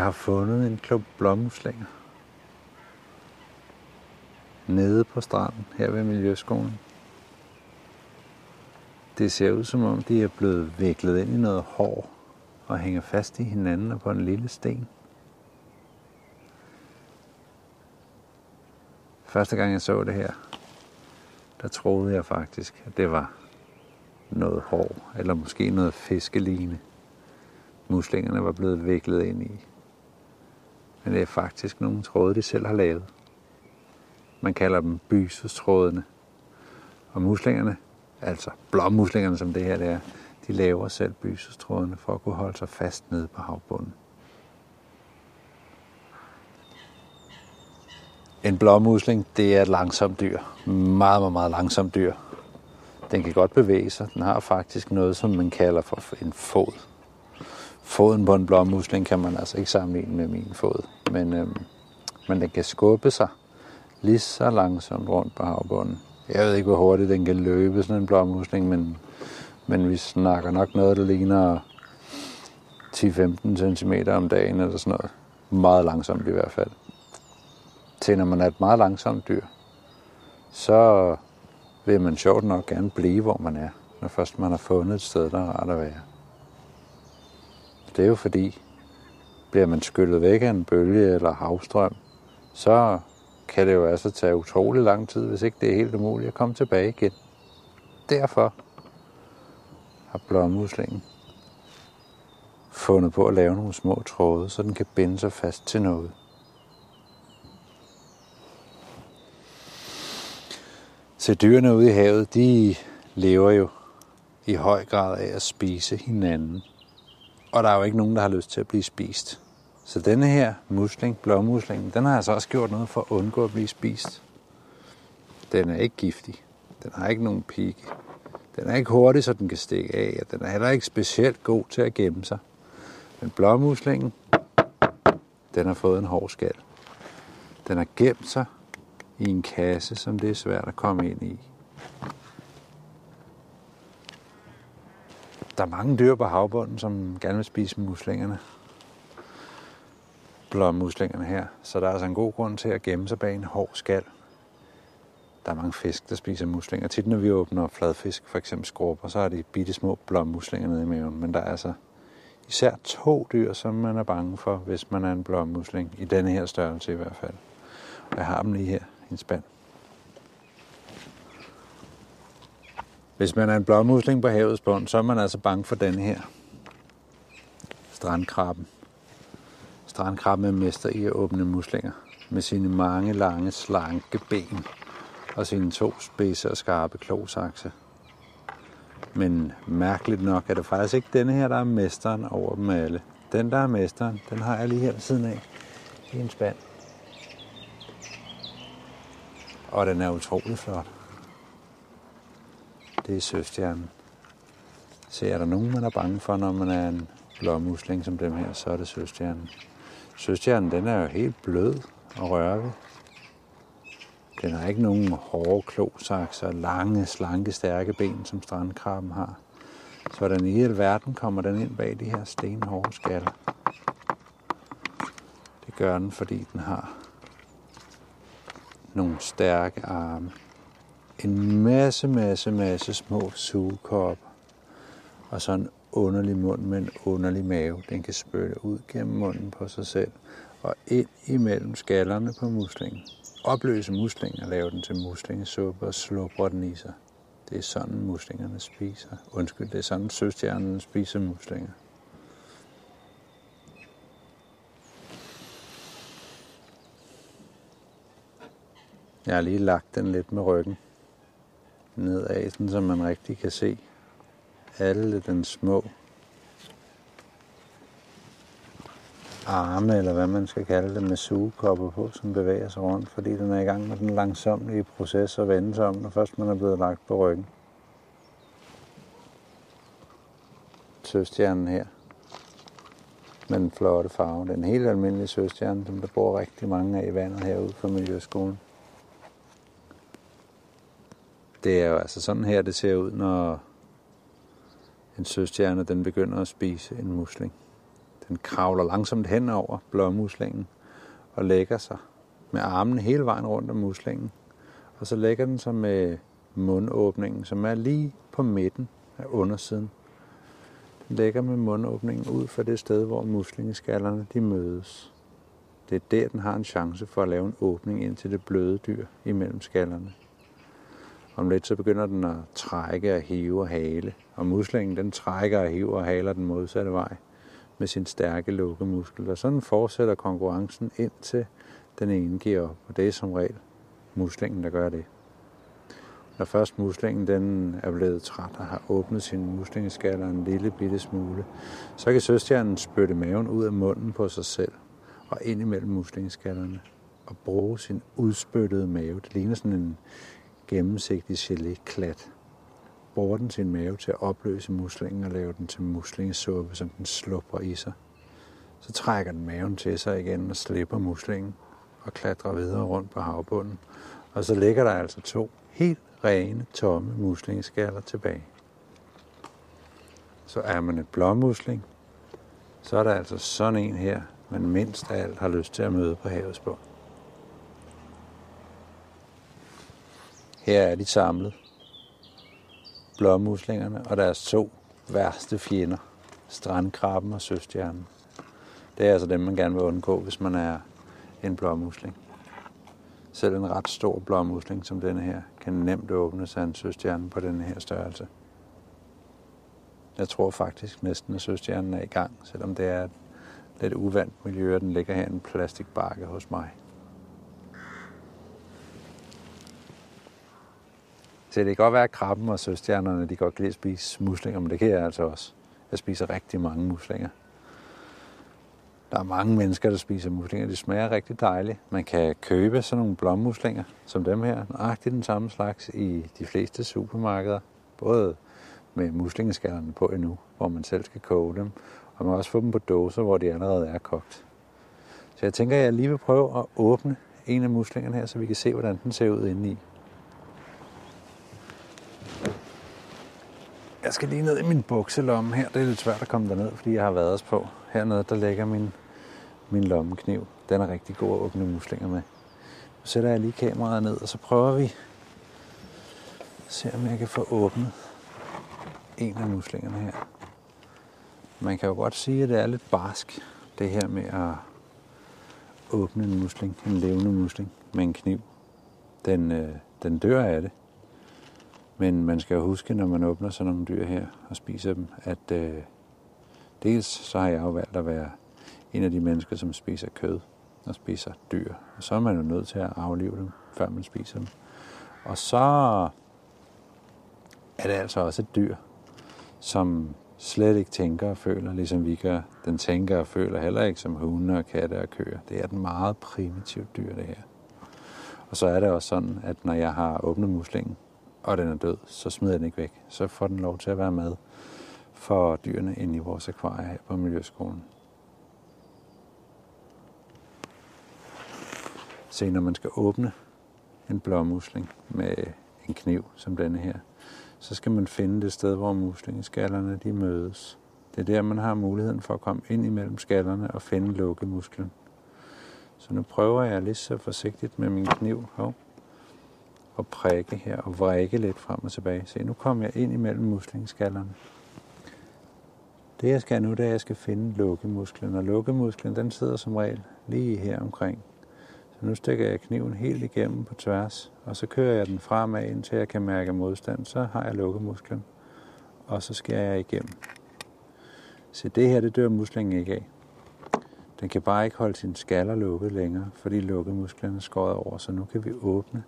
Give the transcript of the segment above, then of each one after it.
Jeg har fundet en klump blommuslinger. Nede på stranden her ved Miljøskolen. Det ser ud som om, de er blevet viklet ind i noget hår og hænger fast i hinanden og på en lille sten. Første gang jeg så det her, der troede jeg faktisk, at det var noget hår, eller måske noget fiskeline, muslingerne var blevet viklet ind i. Men det er faktisk nogle tråde, de selv har lavet. Man kalder dem bysestrådene. Og muslingerne, altså blommuslingerne som det her det er, de laver selv bysestrådene for at kunne holde sig fast nede på havbunden. En blåmusling, det er et langsomt dyr. Meget, meget, meget langsomt dyr. Den kan godt bevæge sig. Den har faktisk noget, som man kalder for en fod. Foden på en blåmusling kan man altså ikke sammenligne med min fod. Men, øhm, men den kan skubbe sig lige så langsomt rundt på havbunden. Jeg ved ikke, hvor hurtigt den kan løbe, sådan en blåmusling, men, men vi snakker nok noget, der ligner 10-15 cm om dagen eller sådan noget. Meget langsomt i hvert fald. Til når man er et meget langsomt dyr, så vil man sjovt nok gerne blive, hvor man er, når først man har fundet et sted, der er rart at være. Det er jo fordi, bliver man skyllet væk af en bølge eller havstrøm, så kan det jo altså tage utrolig lang tid, hvis ikke det er helt umuligt at komme tilbage igen. Derfor har blåmuslingen fundet på at lave nogle små tråde, så den kan binde sig fast til noget. Så dyrene ude i havet, de lever jo i høj grad af at spise hinanden. Og der er jo ikke nogen, der har lyst til at blive spist. Så denne her musling, blåmuslingen, den har altså også gjort noget for at undgå at blive spist. Den er ikke giftig. Den har ikke nogen pigge. Den er ikke hurtig, så den kan stikke af, og den er heller ikke specielt god til at gemme sig. Men blåmuslingen, den har fået en hård skal. Den har gemt sig i en kasse, som det er svært at komme ind i. Der er mange dyr på havbunden, som gerne vil spise muslingerne. Blåmuslingerne her. Så der er altså en god grund til at gemme sig bag en hård skal. Der er mange fisk, der spiser muslinger. Tit når vi åbner fladfisk, for eksempel skrubber, så er de bitte små blåmuslinger nede i maven. Men der er altså især to dyr, som man er bange for, hvis man er en blåmusling. I denne her størrelse i hvert fald. Jeg har dem lige her i en spand. Hvis man er en blåmusling på havets bund, så er man altså bange for den her. Strandkrabben. Strandkrabben er mester i at åbne muslinger med sine mange lange, slanke ben og sine to spidse og skarpe klosakse. Men mærkeligt nok er det faktisk ikke denne her, der er mesteren over dem alle. Den, der er mesteren, den har jeg lige her ved siden af i en spand. Og den er utrolig flot. Det er søstjernen. Så er der nogen, man er bange for, når man er en blåmusling som dem her, så er det søstjernen. Søstjernen, den er jo helt blød og rørvig. Den har ikke nogen hårde klosakser, lange, slanke, stærke ben, som strandkrabben har. Så den i hele verden kommer den ind bag de her stenhårde skaller. Det gør den, fordi den har nogle stærke arme. En masse, masse, masse små sugekop Og så en underlig mund med en underlig mave. Den kan spytte ud gennem munden på sig selv og ind imellem skallerne på muslingen. Opløse muslingen og lave den til muslingesuppe og slubre den i sig. Det er sådan muslingerne spiser. Undskyld, det er sådan søstjernerne spiser muslinger. Jeg har lige lagt den lidt med ryggen nedad, sådan, så man rigtig kan se alle den små arme, eller hvad man skal kalde det, med sugekopper på, som bevæger sig rundt, fordi den er i gang med den langsomlige proces at vende sig om, når først man er blevet lagt på ryggen. Søstjernen her, med den flotte farve. Den helt almindelige søstjerne, som der bor rigtig mange af i vandet herude for Miljøskolen. Det er jo altså sådan her, det ser ud, når en søstjerne den begynder at spise en musling. Den kravler langsomt hen over blåmuslingen og lægger sig med armene hele vejen rundt om muslingen. Og så lægger den sig med mundåbningen, som er lige på midten af undersiden. Den lægger med mundåbningen ud for det sted, hvor muslingeskallerne de mødes. Det er der, den har en chance for at lave en åbning ind til det bløde dyr imellem skallerne. Om lidt så begynder den at trække og hive og hale, og muslingen den trækker og hiver og haler den modsatte vej med sin stærke lukkemuskel. Og sådan fortsætter konkurrencen indtil den ene giver op, og det er som regel muslingen, der gør det. Når først muslingen den er blevet træt og har åbnet sin muslingeskaller en lille bitte smule, så kan søstjernen spytte maven ud af munden på sig selv og ind imellem muslingeskallerne og bruge sin udspyttede mave. Det ligner sådan en gennemsigtig geléklat. bruger den sin mave til at opløse muslingen og lave den til muslingesuppe, som den slupper i sig. Så trækker den maven til sig igen og slipper muslingen og klatrer videre rundt på havbunden. Og så ligger der altså to helt rene, tomme muslingeskaller tilbage. Så er man et blåmusling, så er der altså sådan en her, man mindst af alt har lyst til at møde på havets bund. Her er de samlet blåmuslingerne og deres to værste fjender, strandkrabben og søstjernen. Det er altså dem, man gerne vil undgå, hvis man er en blåmusling. Selv en ret stor blåmusling som denne her, kan nemt åbne sig en søstjerne på denne her størrelse. Jeg tror faktisk næsten, at søstjernen er i gang, selvom det er et lidt uvandt miljø, og den ligger her i en plastikbakke hos mig. Så det kan godt være, at krabben og søstjernerne, de godt kan lide at spise muslinger, men det kan jeg altså også. Jeg spiser rigtig mange muslinger. Der er mange mennesker, der spiser muslinger. De smager rigtig dejligt. Man kan købe sådan nogle blommuslinger, som dem her. Nøjagtigt den samme slags i de fleste supermarkeder. Både med muslingeskallerne på endnu, hvor man selv skal koge dem. Og man kan også få dem på dåser, hvor de allerede er kogt. Så jeg tænker, at jeg lige vil prøve at åbne en af muslingerne her, så vi kan se, hvordan den ser ud indeni. Jeg skal lige ned i min bukselomme her. Det er lidt svært at komme derned, fordi jeg har været os på. Hernede, der ligger min, min lommekniv. Den er rigtig god at åbne muslinger med. Nu sætter jeg lige kameraet ned, og så prøver vi at se, om jeg kan få åbnet en af muslingerne her. Man kan jo godt sige, at det er lidt barsk, det her med at åbne en musling, en levende musling med en kniv. Den, øh, den dør af det. Men man skal jo huske, når man åbner sådan nogle dyr her og spiser dem, at øh, dels så har jeg jo valgt at være en af de mennesker, som spiser kød og spiser dyr. Og så er man jo nødt til at aflive dem, før man spiser dem. Og så er det altså også et dyr, som slet ikke tænker og føler, ligesom vi gør. Den tænker og føler heller ikke som hunde og katte og køer. Det er et meget primitivt dyr, det her. Og så er det også sådan, at når jeg har åbnet muslingen, og den er død, så smider jeg den ikke væk. Så får den lov til at være med for dyrene inde i vores akvarie her på Miljøskolen. Se, når man skal åbne en blåmusling med en kniv som denne her, så skal man finde det sted, hvor muslingeskallerne de mødes. Det er der, man har muligheden for at komme ind imellem skallerne og finde lukkemusklen. Så nu prøver jeg lige så forsigtigt med min kniv. Hov og prikke her og vrikke lidt frem og tilbage. Se, nu kommer jeg ind imellem muslingskallerne. Det jeg skal nu, det er, at jeg skal finde lukkemusklen. Og lukkemusklen, den sidder som regel lige her omkring. Så nu stikker jeg kniven helt igennem på tværs, og så kører jeg den fremad, indtil jeg kan mærke modstand. Så har jeg lukkemusklen, og så skærer jeg igennem. Så det her, det dør muslingen ikke af. Den kan bare ikke holde sin skaller lukket længere, fordi lukkemusklerne er skåret over, så nu kan vi åbne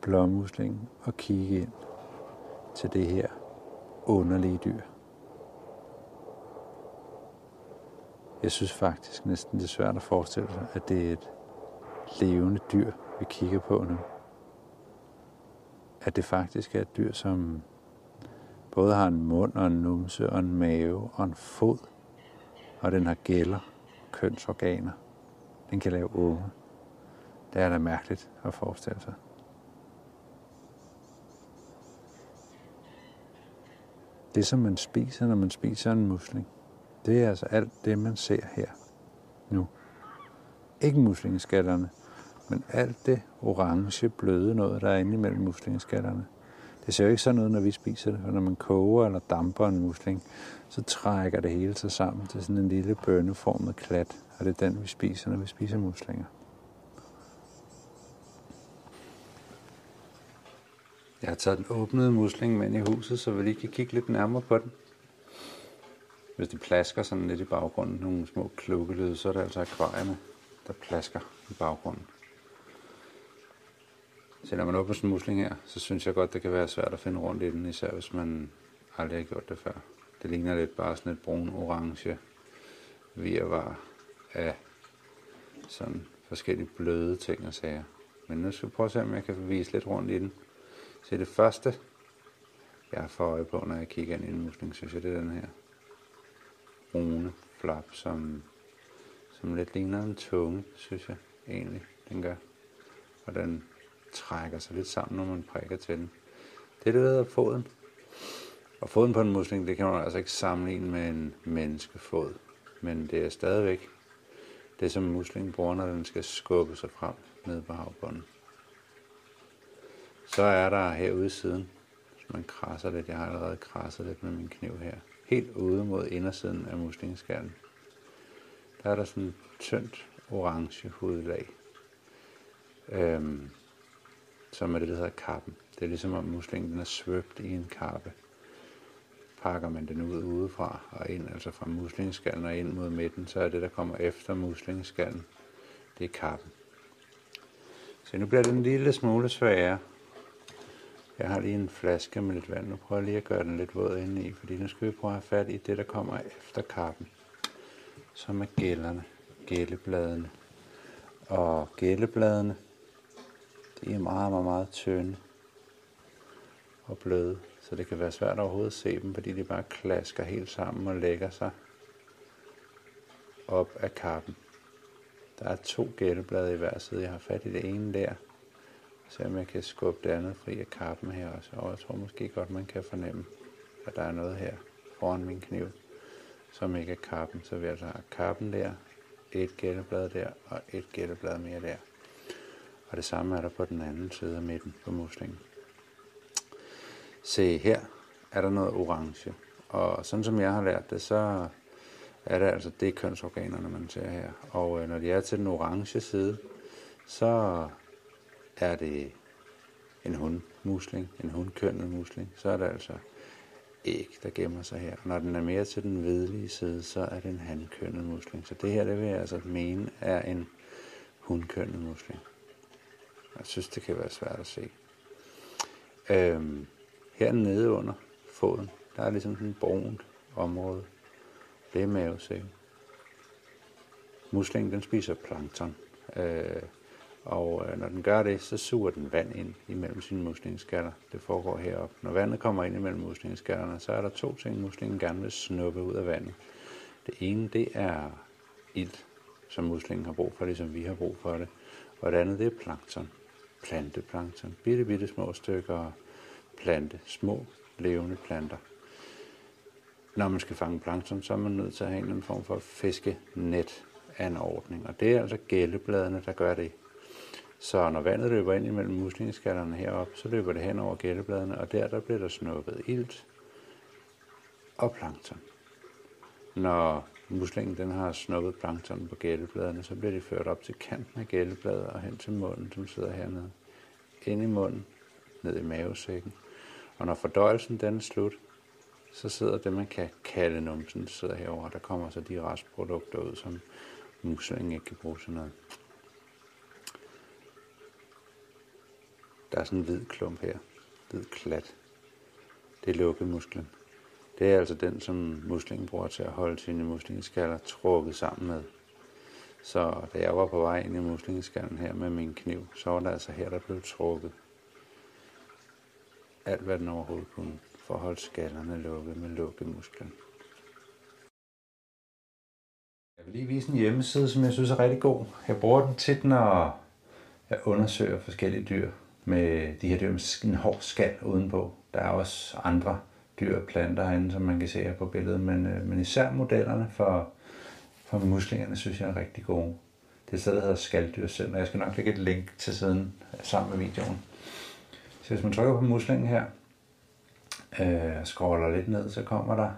blåmuslingen og kigge ind til det her underlige dyr. Jeg synes faktisk næsten, det er svært at forestille sig, at det er et levende dyr, vi kigger på nu. At det faktisk er et dyr, som både har en mund og en numse og en mave og en fod, og den har gælder, kønsorganer. Den kan lave unge. Det er da mærkeligt at forestille sig. Det, som man spiser, når man spiser en musling, det er altså alt det, man ser her nu. Ikke muslingeskallerne, men alt det orange, bløde noget, der er inde imellem muslingeskallerne. Det ser jo ikke sådan ud, når vi spiser det, for når man koger eller damper en musling, så trækker det hele sig sammen til sådan en lille bønneformet klat, og det er den, vi spiser, når vi spiser muslinger. Jeg har taget den åbnede musling med ind i huset, så vi lige kan kigge lidt nærmere på den. Hvis det plasker sådan lidt i baggrunden, nogle små klukkelyde, så er det altså akvarierne, der plasker i baggrunden. Så når man åbner sådan en musling her, så synes jeg godt, det kan være svært at finde rundt i den, især hvis man aldrig har gjort det før. Det ligner lidt bare sådan et brun-orange virvar af sådan forskellige bløde ting og sager. Men nu skal vi prøve at se, om jeg kan vise lidt rundt i den. Se det første, jeg får øje på, når jeg kigger ind i en musling, synes jeg, det er den her brune flap, som, som lidt ligner en tunge, synes jeg egentlig, den gør. Og den trækker sig lidt sammen, når man prikker til den. Det er det, der hedder foden. Og foden på en musling, det kan man altså ikke sammenligne med en menneskefod. Men det er stadigvæk det, som muslingen bruger, når den skal skubbe sig frem ned på havbunden. Så er der herude siden, hvis man krasser lidt, jeg har allerede krasset lidt med min kniv her, helt ude mod indersiden af muslingeskallen. Der er der sådan et tyndt orange hudlag, øhm, som er det, der hedder kappen. Det er ligesom om muslingen den er svøbt i en kappe. Pakker man den ud udefra og ind, altså fra muslingeskallen og ind mod midten, så er det, der kommer efter muslingeskallen, det er kappen. Så nu bliver det en lille smule sværere jeg har lige en flaske med lidt vand. Nu prøver jeg lige at gøre den lidt våd indeni, i, fordi nu skal vi prøve at have fat i det, der kommer efter kappen. Som er gælderne, gællebladene. Og gællebladene, de er meget, meget, meget tynde og bløde. Så det kan være svært overhovedet at se dem, fordi de bare klasker helt sammen og lægger sig op af kappen. Der er to gælleblade i hver side. Jeg har fat i det ene der, Se om jeg kan skubbe det andet fri af kappen her også. Og jeg tror måske godt, man kan fornemme, at der er noget her foran min kniv, som ikke er kappen. Så vil jeg tage kappen der, et gældeblad der og et gældeblad mere der. Og det samme er der på den anden side af midten på muslingen. Se her er der noget orange. Og sådan som jeg har lært det, så er det altså det kønsorganerne, man ser her. Og øh, når de er til den orange side, så er det en hundmusling, en hundkønnet musling, så er det altså æg, der gemmer sig her. Når den er mere til den hvidlige side, så er det en hankønnet musling. Så det her, det vil jeg altså mene, er en hundkønnet musling. Jeg synes, det kan være svært at se. Øhm, her nede under foden, der er ligesom sådan et brunt område. Det er mavesækken. Muslingen, den spiser plankton. Øh, og øh, når den gør det, så suger den vand ind imellem sine muslingeskaller. Det foregår heroppe. Når vandet kommer ind imellem muslingeskallerne, så er der to ting, muslingen gerne vil snuppe ud af vandet. Det ene, det er ilt, som muslingen har brug for, ligesom vi har brug for det. Og det andet, det er plankton. Planteplankton. Bitte, bitte små stykker plante. Små, levende planter. Når man skal fange plankton, så er man nødt til at have en eller anden form for fiskenet anordning. Og det er altså gældebladene, der gør det. Så når vandet løber ind imellem muslingeskallerne heroppe, så løber det hen over gældebladene, og der, der bliver der snuppet ilt og plankton. Når muslingen den har snuppet plankton på gældebladene, så bliver det ført op til kanten af gældebladet og hen til munden, som sidder hernede. Ind i munden, ned i mavesækken. Og når fordøjelsen den er slut, så sidder det, man kan kalde numsen, sidder herover. der kommer så de restprodukter ud, som muslingen ikke kan bruge til noget. Der er sådan en hvid klump her. Hvid klat. Det er lukkemusklen. Det er altså den, som muslingen bruger til at holde sine muslingeskaller trukket sammen med. Så da jeg var på vej ind i muslingeskallen her med min kniv, så var det altså her, der blev trukket alt, hvad den overhovedet kunne, for at holde skallerne lukket med lukkemusklen. Jeg vil lige vise en hjemmeside, som jeg synes er rigtig god. Jeg bruger den tit, når jeg undersøger forskellige dyr med de her dyr med en hård skal udenpå. Der er også andre dyr og planter herinde, som man kan se her på billedet, men, øh, men især modellerne for, for muslingerne synes jeg er rigtig gode. Det er et sted, der hedder Skalddyrscenter. Jeg skal nok lægge et link til siden sammen med videoen. Så hvis man trykker på muslingen her, øh, scroller lidt ned, så kommer der,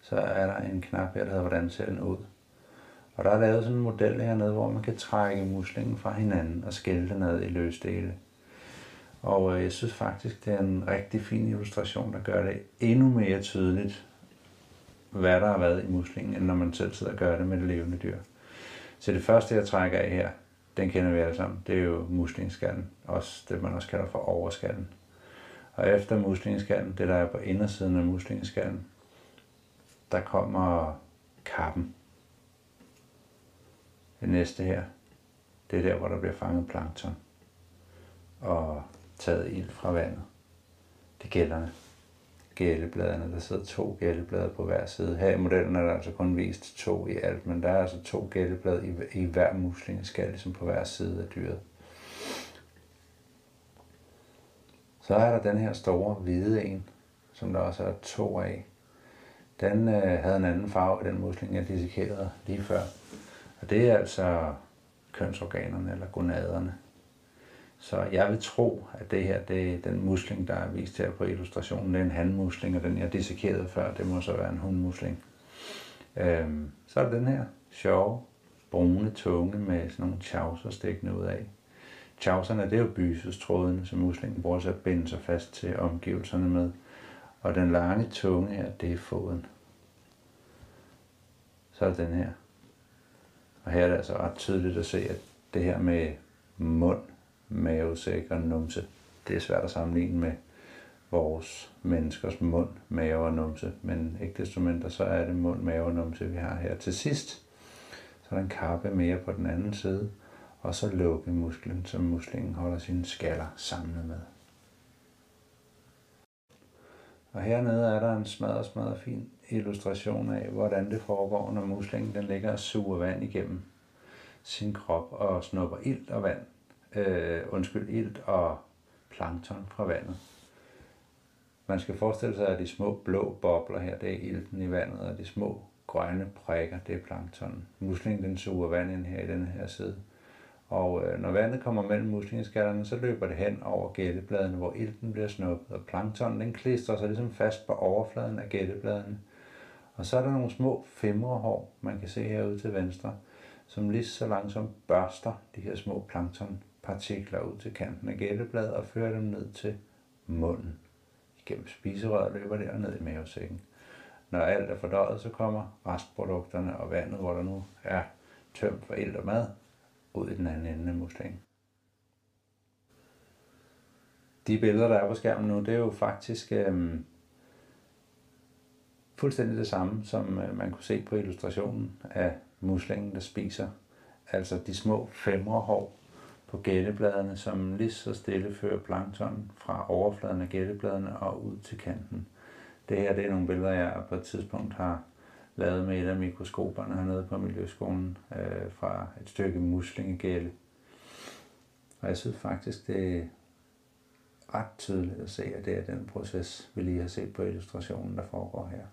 så er der en knap her, der hedder, hvordan ser den ud. Og der er lavet sådan en model hernede, hvor man kan trække muslingen fra hinanden og skille den ad i løsdele. Og øh, jeg synes faktisk, det er en rigtig fin illustration, der gør det endnu mere tydeligt, hvad der har været i muslingen, end når man selv sidder og gør det med det levende dyr. Så det første, jeg trækker af her, den kender vi alle sammen, det er jo muslingeskallen, også det man også kalder for overskallen. Og efter muslingeskallen, det der er på indersiden af muslingeskallen, der kommer kappen. Det næste her, det er der, hvor der bliver fanget plankton og taget ild fra vandet. Det gælder Gællebladene. Der sidder to gælleblade på hver side. Her i modellen er der altså kun vist to i alt, men der er altså to gælleblade i, i hver muslingeskal, ligesom på hver side af dyret. Så er der den her store hvide en, som der også er to af. Den øh, havde en anden farve i den musling, jeg dissekerede lige før. Og det er altså kønsorganerne eller gonaderne. Så jeg vil tro, at det her, det er den musling, der er vist her på illustrationen. Det er en handmusling, og den jeg dissekerede før, det må så være en hundmusling. Øhm, så er der den her sjove, brune tunge med sådan nogle chauser stikkende ud af. Chauserne, det er jo bysestrådene, som muslingen bruger til at binde sig fast til omgivelserne med. Og den lange tunge her, det er foden. Så er den her. Og her er det altså ret tydeligt at se, at det her med mund, mavesæk og numse, det er svært at sammenligne med vores menneskers mund, mave og numse. Men ikke desto mindre, så er det mund, mave og numse, vi har her. Til sidst, så er der en kappe mere på den anden side, og så lukke musklen, som muslingen holder sine skaller samlet med. Og hernede er der en smadret, smadret fin illustration af, hvordan det foregår, når muslingen den ligger og suger vand igennem sin krop og snupper ilt og vand, øh, undskyld, ilt og plankton fra vandet. Man skal forestille sig, at de små blå bobler her, det er ilten i vandet, og de små grønne prikker, det er plankton. Muslingen den suger vand ind her i den her side. Og øh, når vandet kommer mellem muslingeskallerne, så løber det hen over gættebladene, hvor ilten bliver snuppet, og planktonen den klistrer sig ligesom fast på overfladen af gættebladene. Og så er der nogle små femmerhår, man kan se herude til venstre, som lige så langsomt børster de her små plankton partikler ud til kanten af gættebladet og fører dem ned til munden. Igennem spiserøret løber det og ned i mavesækken. Når alt er fordøjet, så kommer restprodukterne og vandet, hvor der nu er tømt for ild og mad, ud i den anden ende af muslingen. De billeder, der er på skærmen nu, det er jo faktisk øhm, fuldstændig det samme, som øh, man kunne se på illustrationen af muslingen, der spiser. Altså de små femrehår på gættebladene, som lige så stille fører plankton fra overfladen af gællebladene og ud til kanten. Det her det er nogle billeder, jeg på et tidspunkt har lavet med et af mikroskoperne hernede på Miljøskolen øh, fra et stykke muslingegælde. Og jeg synes faktisk, det er ret tydeligt at se, at det er den proces, vi lige har set på illustrationen, der foregår her.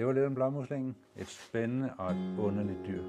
Det var lidt om blåmuslingen. Et spændende og et underligt dyr.